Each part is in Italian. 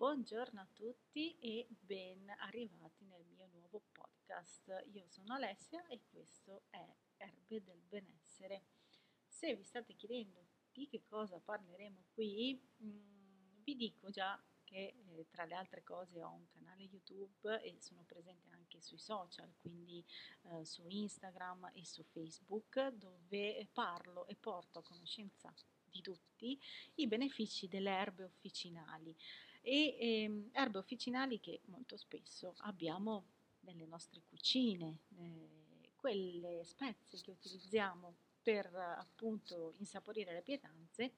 Buongiorno a tutti e ben arrivati nel mio nuovo podcast. Io sono Alessia e questo è Erbe del Benessere. Se vi state chiedendo di che cosa parleremo qui, mh, mm, vi dico già che eh, tra le altre cose ho un canale YouTube e sono presente anche sui social, quindi eh, su Instagram e su Facebook, dove parlo e porto a conoscenza di tutti i benefici delle erbe officinali e ehm, erbe officinali che molto spesso abbiamo nelle nostre cucine, eh, quelle spezie che utilizziamo per appunto insaporire le pietanze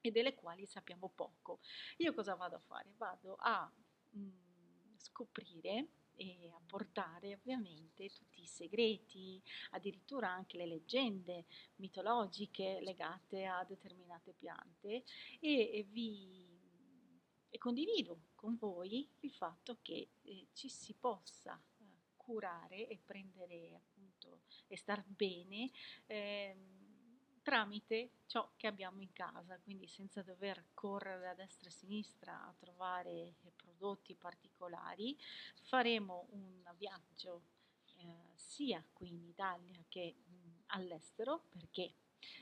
e delle quali sappiamo poco. Io cosa vado a fare? Vado a mh, mm, scoprire e a portare ovviamente tutti i segreti, addirittura anche le leggende mitologiche legate a determinate piante. E, vi e condivido con voi il fatto che eh, ci si possa eh, curare e prendere appunto e star bene eh, tramite ciò che abbiamo in casa, quindi senza dover correre a destra e a sinistra a trovare prodotti particolari, faremo un viaggio eh, sia qui in Italia che mh, all'estero perché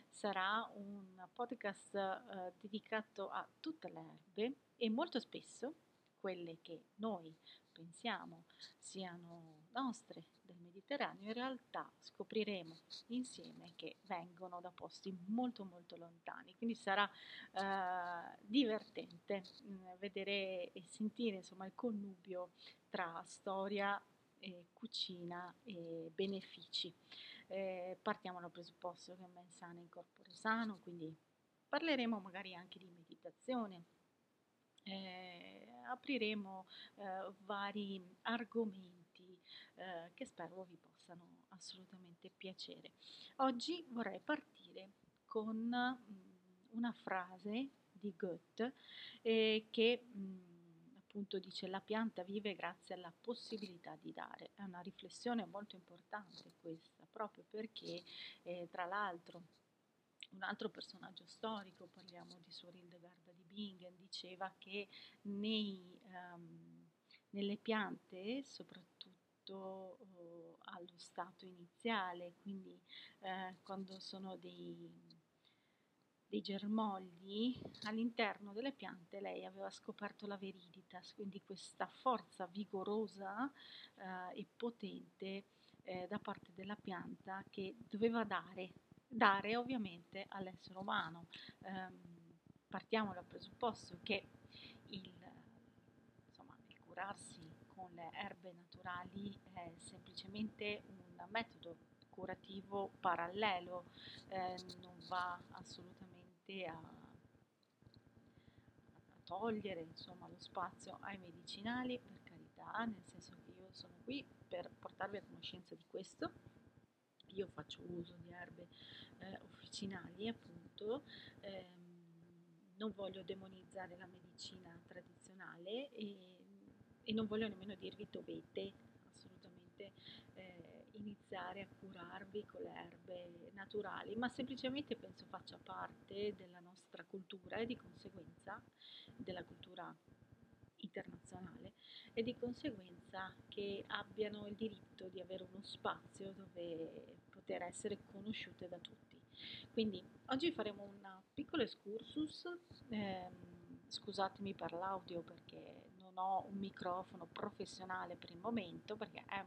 sarà un podcast eh, dedicato a tutte le erbe e molto spesso quelle che noi pensiamo siano nostre del Mediterraneo, in realtà scopriremo insieme che vengono da posti molto molto lontani, quindi sarà eh, divertente mh, mm, vedere e sentire insomma il connubio tra storia e cucina e benefici. Eh, partiamo dal presupposto che mens sana in corpore sano, quindi parleremo magari anche di meditazione, eh, apriremo eh, vari argomenti eh, che spero vi possano assolutamente piacere. Oggi vorrei partire con mh, mm, una frase di Goethe eh, che mh, mm, appunto dice la pianta vive grazie alla possibilità di dare. È una riflessione molto importante questa, proprio perché eh, tra l'altro un altro personaggio storico, parliamo di Suor Hildegarda di Bingen, diceva che nei, um, nelle piante, soprattutto oh, allo stato iniziale, quindi eh, quando sono dei, dei germogli, all'interno delle piante lei aveva scoperto la viriditas, quindi questa forza vigorosa eh, e potente eh, da parte della pianta che doveva dare dare ovviamente all'essere umano. Um, partiamo dal presupposto che il, insomma, il curarsi con le erbe naturali è semplicemente un metodo curativo parallelo, eh, non va assolutamente a, a togliere insomma, lo spazio ai medicinali, per carità, nel senso che io sono qui per portarvi a conoscenza di questo io faccio uso di erbe eh, officinali appunto, ehm, non voglio demonizzare la medicina tradizionale e, e, non voglio nemmeno dirvi dovete assolutamente eh, iniziare a curarvi con le erbe naturali, ma semplicemente penso faccia parte della nostra cultura e di conseguenza della cultura internazionale e di conseguenza che abbiano il diritto di avere uno spazio dove poter essere conosciute da tutti. Quindi oggi faremo un piccolo excursus, ehm, scusatemi per l'audio perché non ho un microfono professionale per il momento perché è, eh, è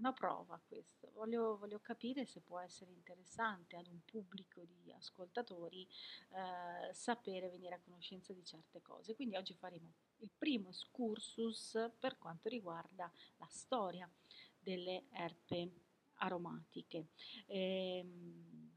una prova questo, voglio, voglio, capire se può essere interessante ad un pubblico di ascoltatori eh, sapere venire a conoscenza di certe cose. Quindi oggi faremo il primo excursus per quanto riguarda la storia delle erbe aromatiche. Ehm,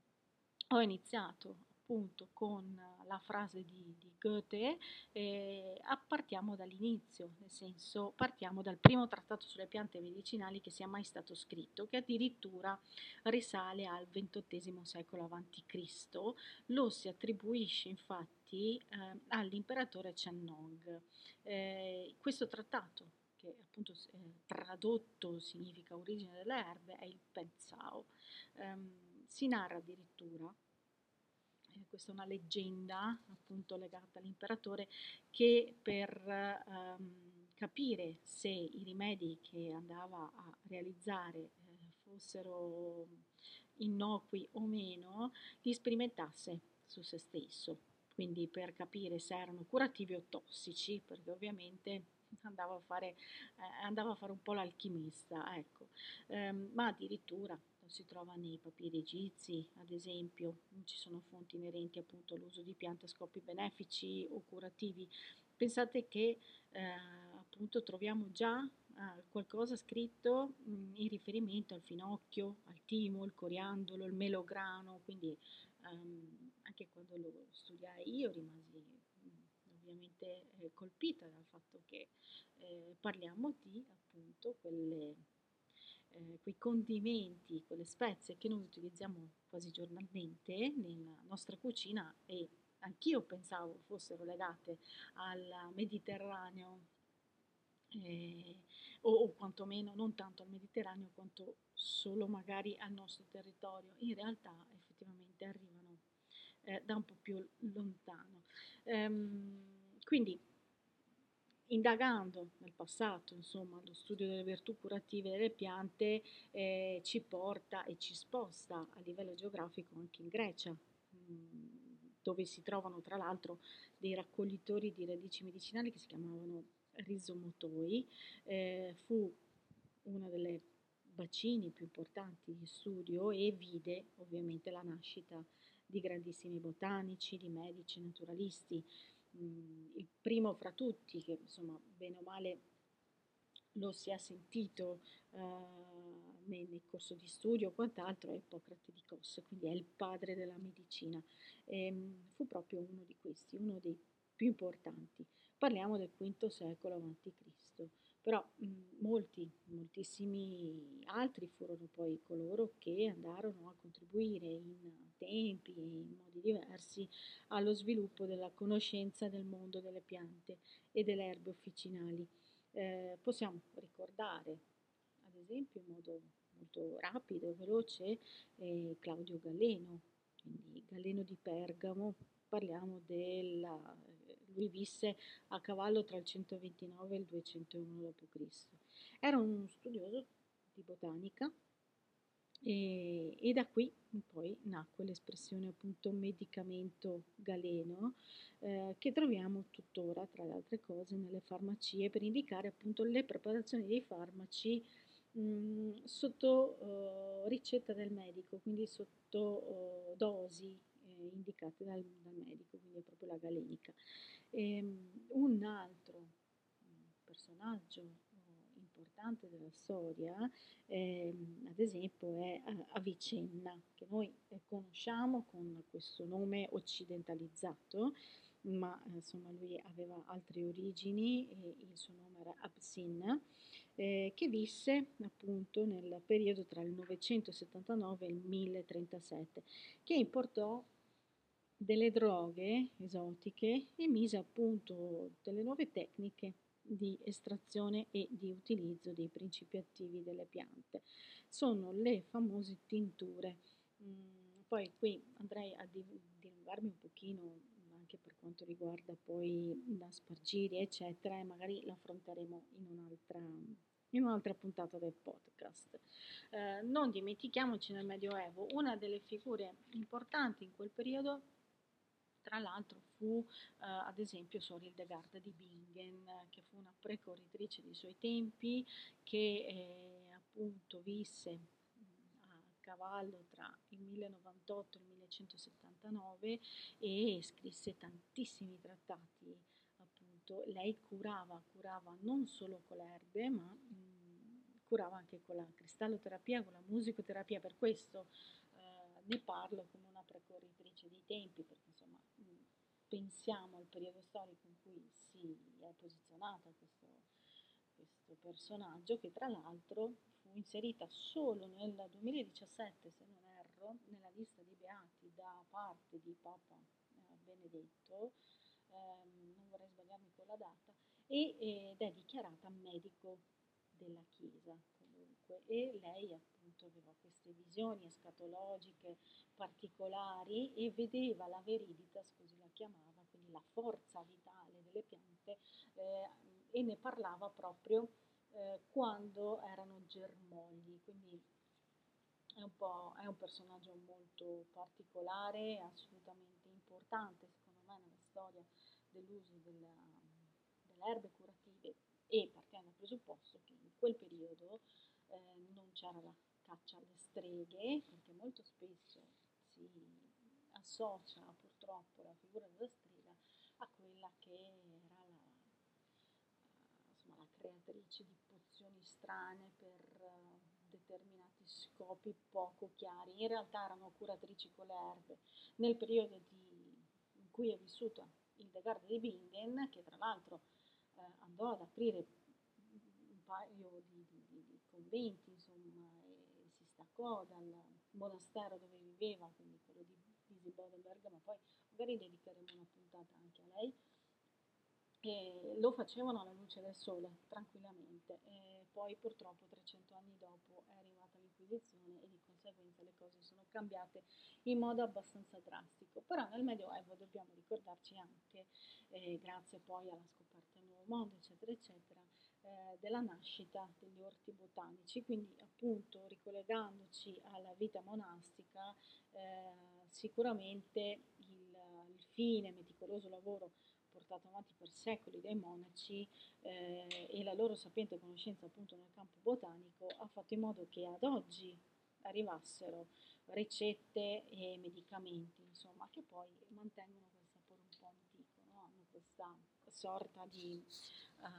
ho iniziato appunto con la frase di, di Goethe, eh, partiamo dall'inizio, nel senso partiamo dal primo trattato sulle piante medicinali che sia mai stato scritto, che addirittura risale al XXVIII secolo a.C. Lo si attribuisce infatti eh, all'imperatore Chennong. Eh, questo trattato che appunto eh, tradotto significa origine delle erbe, è il Pensao. Um, si narra addirittura eh, questa è una leggenda appunto legata all'imperatore, che per ehm, capire se i rimedi che andava a realizzare eh, fossero innocui o meno, li sperimentasse su se stesso, quindi per capire se erano curativi o tossici, perché ovviamente andava a fare, eh, andava a fare un po' l'alchimista, ecco. Um, ma addirittura lo si trova nei papiri egizi, ad esempio, ci sono fonti inerenti appunto all'uso di piante a scopi benefici o curativi. Pensate che eh, appunto troviamo già eh, qualcosa scritto mh, in riferimento al finocchio, al timo, il coriandolo, il melograno, quindi um, anche quando lo studiai io rimasi mh, ovviamente eh, colpita dal fatto che eh, parliamo di appunto quelle, eh, quei condimenti, quelle spezie che noi utilizziamo quasi giornalmente nella nostra cucina e anch'io pensavo fossero legate al Mediterraneo eh, o, o quantomeno non tanto al Mediterraneo quanto solo magari al nostro territorio. In realtà effettivamente arrivano eh, da un po' più lontano. Ehm, quindi indagando nel passato, insomma, lo studio delle virtù curative delle piante eh, ci porta e ci sposta a livello geografico anche in Grecia, mm, dove si trovano tra l'altro dei raccoglitori di radici medicinali che si chiamavano rizomotoi, eh, fu una delle bacini più importanti di studio e vide ovviamente la nascita di grandissimi botanici, di medici, naturalisti. Mm, il primo fra tutti, che insomma bene o male lo si è sentito uh, nel, corso di studio o quant'altro, è Ippocrate di Cos, quindi è il padre della medicina. E, um, fu proprio uno di questi, uno dei più importanti. Parliamo del V secolo a.C., però mh, molti, moltissimi altri furono poi coloro che andarono a contribuire in tempi e in modi diversi allo sviluppo della conoscenza del mondo delle piante e delle erbe officinali. Eh, possiamo ricordare, ad esempio, in modo molto rapido e veloce, eh, Claudio Galeno, quindi Galeno di Pergamo, parliamo della lui visse a cavallo tra il 129 e il 201 d.C. Era un studioso di botanica e, e, da qui poi nacque l'espressione appunto medicamento galeno eh, che troviamo tuttora tra le altre cose nelle farmacie per indicare appunto le preparazioni dei farmaci mh, sotto uh, ricetta del medico, quindi sotto uh, dosi eh, indicate dal, dal, medico, quindi è proprio la galenica. E, ehm, un altro mm, personaggio eh, importante della storia, eh, ad esempio, è uh, Avicenna, che noi eh, conosciamo con questo nome occidentalizzato, ma insomma lui aveva altre origini il suo nome era Absin, eh, che visse appunto nel periodo tra il 979 e il 1037, che importò delle droghe esotiche e mise appunto delle nuove tecniche di estrazione e di utilizzo dei principi attivi delle piante. Sono le famose tinture. Mm, poi qui andrei a dilungarmi un pochino anche per quanto riguarda poi la spargiri eccetera e magari la affronteremo in un'altra in un'altra puntata del podcast. Eh, non dimentichiamoci nel Medioevo, una delle figure importanti in quel periodo tra l'altro fu eh, ad esempio Sor Hildegarda di Bingen, che fu una precorritrice dei suoi tempi, che eh, appunto visse a cavallo tra il 1098 e il 1179 e scrisse tantissimi trattati. Appunto, lei curava, curava non solo con le erbe, ma mh, curava anche con la cristalloterapia, con la musicoterapia, per questo eh, ne parlo come una precorritrice dei tempi, perché pensiamo al periodo storico in cui si è posizionato questo, questo personaggio, che tra l'altro fu inserita solo nel 2017, se non erro, nella lista dei beati da parte di Papa eh, Benedetto, ehm, non vorrei sbagliarmi con la data, e, ed è dichiarata medico della Chiesa comunque. E lei appunto aveva queste visioni escatologiche particolari e vedeva la veriditas, così la chiamava, quindi la forza vitale delle piante eh, e ne parlava proprio eh, quando erano germogli, quindi è un, è un personaggio molto particolare, assolutamente importante secondo me nella storia dell'uso della, delle erbe curative e partendo dal presupposto che in quel periodo eh, non c'era la caccia alle streghe, perché molto spesso si associa purtroppo la figura della strega a quella che era la, insomma, la creatrice di pozioni strane per uh, determinati scopi poco chiari. In realtà erano curatrici con le erbe. Nel periodo di, in cui è vissuta Hildegard di Bingen, che tra l'altro eh, andò ad aprire un paio di, di, di conventi, insomma, e si staccò dal monastero dove viveva, quindi quello di Bodenberg, ma poi magari dedicheremo una puntata anche a lei. E lo facevano alla luce del sole, tranquillamente. E poi purtroppo 300 anni dopo è arrivata l'Inquisizione e di conseguenza le cose sono cambiate in modo abbastanza drastico. Però nel Medioevo dobbiamo ricordarci anche, eh, grazie poi alla scoperta del Nuovo Mondo, eccetera, eccetera, eh, della nascita degli orti botanici, quindi appunto ricollegandoci alla vita monastica, eh, sicuramente il, il, fine meticoloso lavoro portato avanti per secoli dai monaci eh, e la loro sapiente conoscenza appunto nel campo botanico ha fatto in modo che ad oggi arrivassero ricette e medicamenti, insomma, che poi mantengono quel sapore un po' antico, no? hanno questa sorta di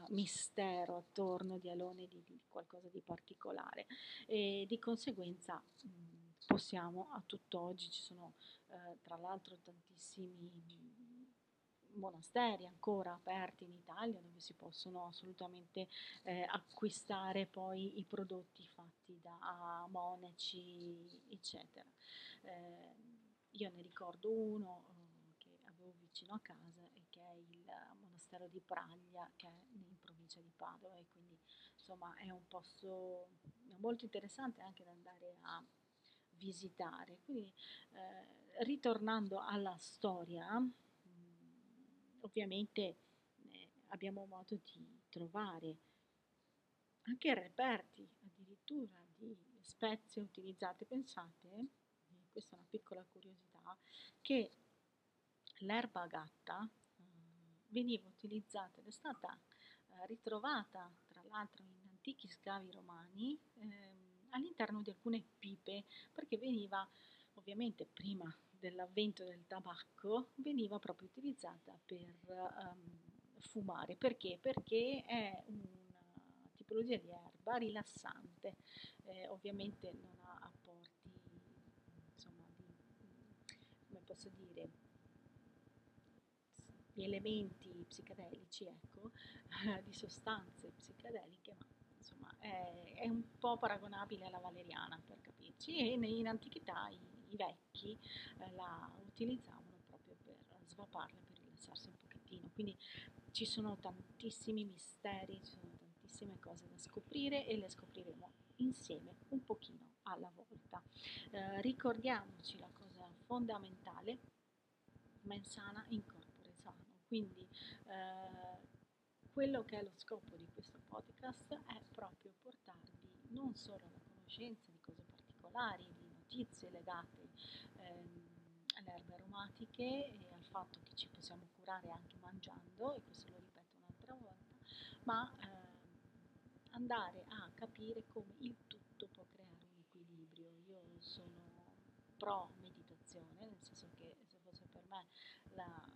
mistero attorno di alone di, di, qualcosa di particolare. E di conseguenza mh, possiamo a tutt'oggi ci sono uh, tra l'altro tantissimi monasteri ancora aperti in Italia dove si possono assolutamente eh, acquistare poi i prodotti fatti da monaci eccetera. Eh, io ne ricordo uno eh, che avevo vicino a casa e che è il monastero di Praglia che è in provincia di Padova e quindi insomma è un posto molto interessante anche da andare a visitare quindi eh, ritornando alla storia ovviamente eh, abbiamo modo di trovare anche reperti addirittura di spezie utilizzate. Pensate, eh, questa è una piccola curiosità, che l'erba gatta eh, veniva utilizzata ed è stata eh, ritrovata l'altro in antichi scavi romani ehm, all'interno di alcune pipe perché veniva ovviamente prima dell'avvento del tabacco veniva proprio utilizzata per um, fumare. Perché? Perché è una tipologia di erba rilassante, eh, ovviamente non ha apporti, insomma, di, come posso dire, di elementi psicadelici, ecco, di sostanze psicadeliche, ma insomma è, è, un po' paragonabile alla valeriana per capirci e in antichità i i vecchi eh, la utilizzavano proprio per svaparla, per rilassarsi un pochettino. Quindi ci sono tantissimi misteri, ci sono tantissime cose da scoprire e le scopriremo insieme un pochino alla volta. Eh, ricordiamoci la cosa fondamentale, mensana in sano. Quindi eh, quello che è lo scopo di questo podcast è proprio portarvi non solo alla conoscenza di cose particolari, di notizie legate ehm, alle erbe aromatiche e al fatto che ci possiamo curare anche mangiando, e questo lo ripeto un'altra volta, ma ehm, andare a capire come il tutto può creare un equilibrio. Io sono pro meditazione, nel senso che se fosse per me la,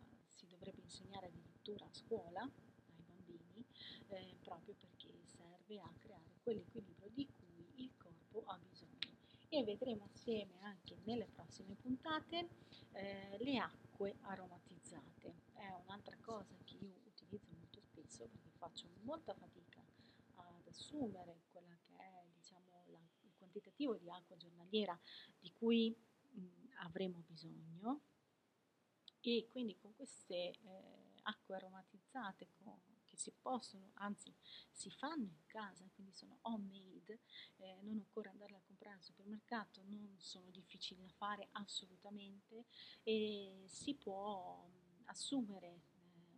dovrebbe insegnare addirittura a scuola ai bambini, eh, proprio perché serve a creare quell'equilibrio di cui il corpo ha bisogno e vedremo assieme anche nelle prossime puntate eh, le acque aromatizzate. È un'altra cosa che io utilizzo molto spesso perché faccio molta fatica ad assumere quella che è diciamo, la, il quantitativo di acqua giornaliera di cui mh, avremo bisogno e quindi con queste eh, acque aromatizzate con, che si possono, anzi si fanno in casa, quindi sono homemade, eh, non occorre andare a comprare al supermercato, non sono difficili da fare assolutamente e si può assumere eh,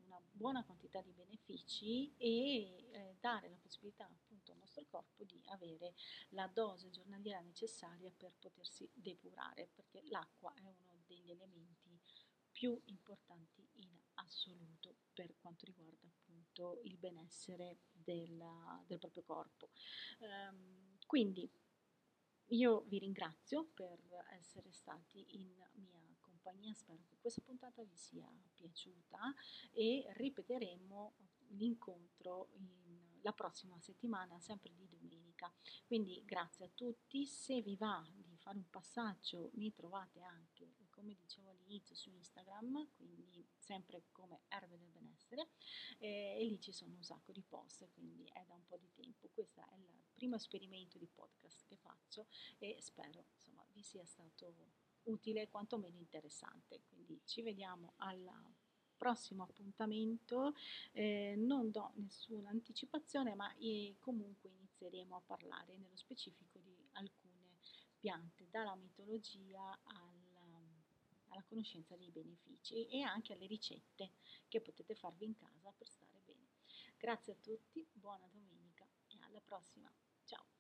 una buona quantità di benefici e eh, dare la possibilità appunto al nostro corpo di avere la dose giornaliera necessaria per potersi depurare, perché l'acqua è uno degli elementi più importanti in assoluto per quanto riguarda appunto il benessere della, del proprio corpo. Um, quindi io vi ringrazio per essere stati in mia compagnia, spero che questa puntata vi sia piaciuta e ripeteremo l'incontro in, la prossima settimana, sempre di domenica. Quindi grazie a tutti, se vi va di fare un passaggio mi trovate anche, come dicevo all'inizio, su Instagram, quindi sempre come Erbe del Benessere eh, e lì ci sono un sacco di post, quindi è da un po' di tempo. Questo è il primo esperimento di podcast che faccio e spero insomma vi sia stato utile quantomeno interessante. Quindi ci vediamo al prossimo appuntamento. Eh, non do nessuna anticipazione, ma eh, comunque inizieremo a parlare nello specifico di alcune piante, dalla mitologia alla, alla conoscenza dei benefici e anche alle ricette che potete farvi in casa per stare bene. Grazie a tutti, buona domenica e alla prossima. Ciao!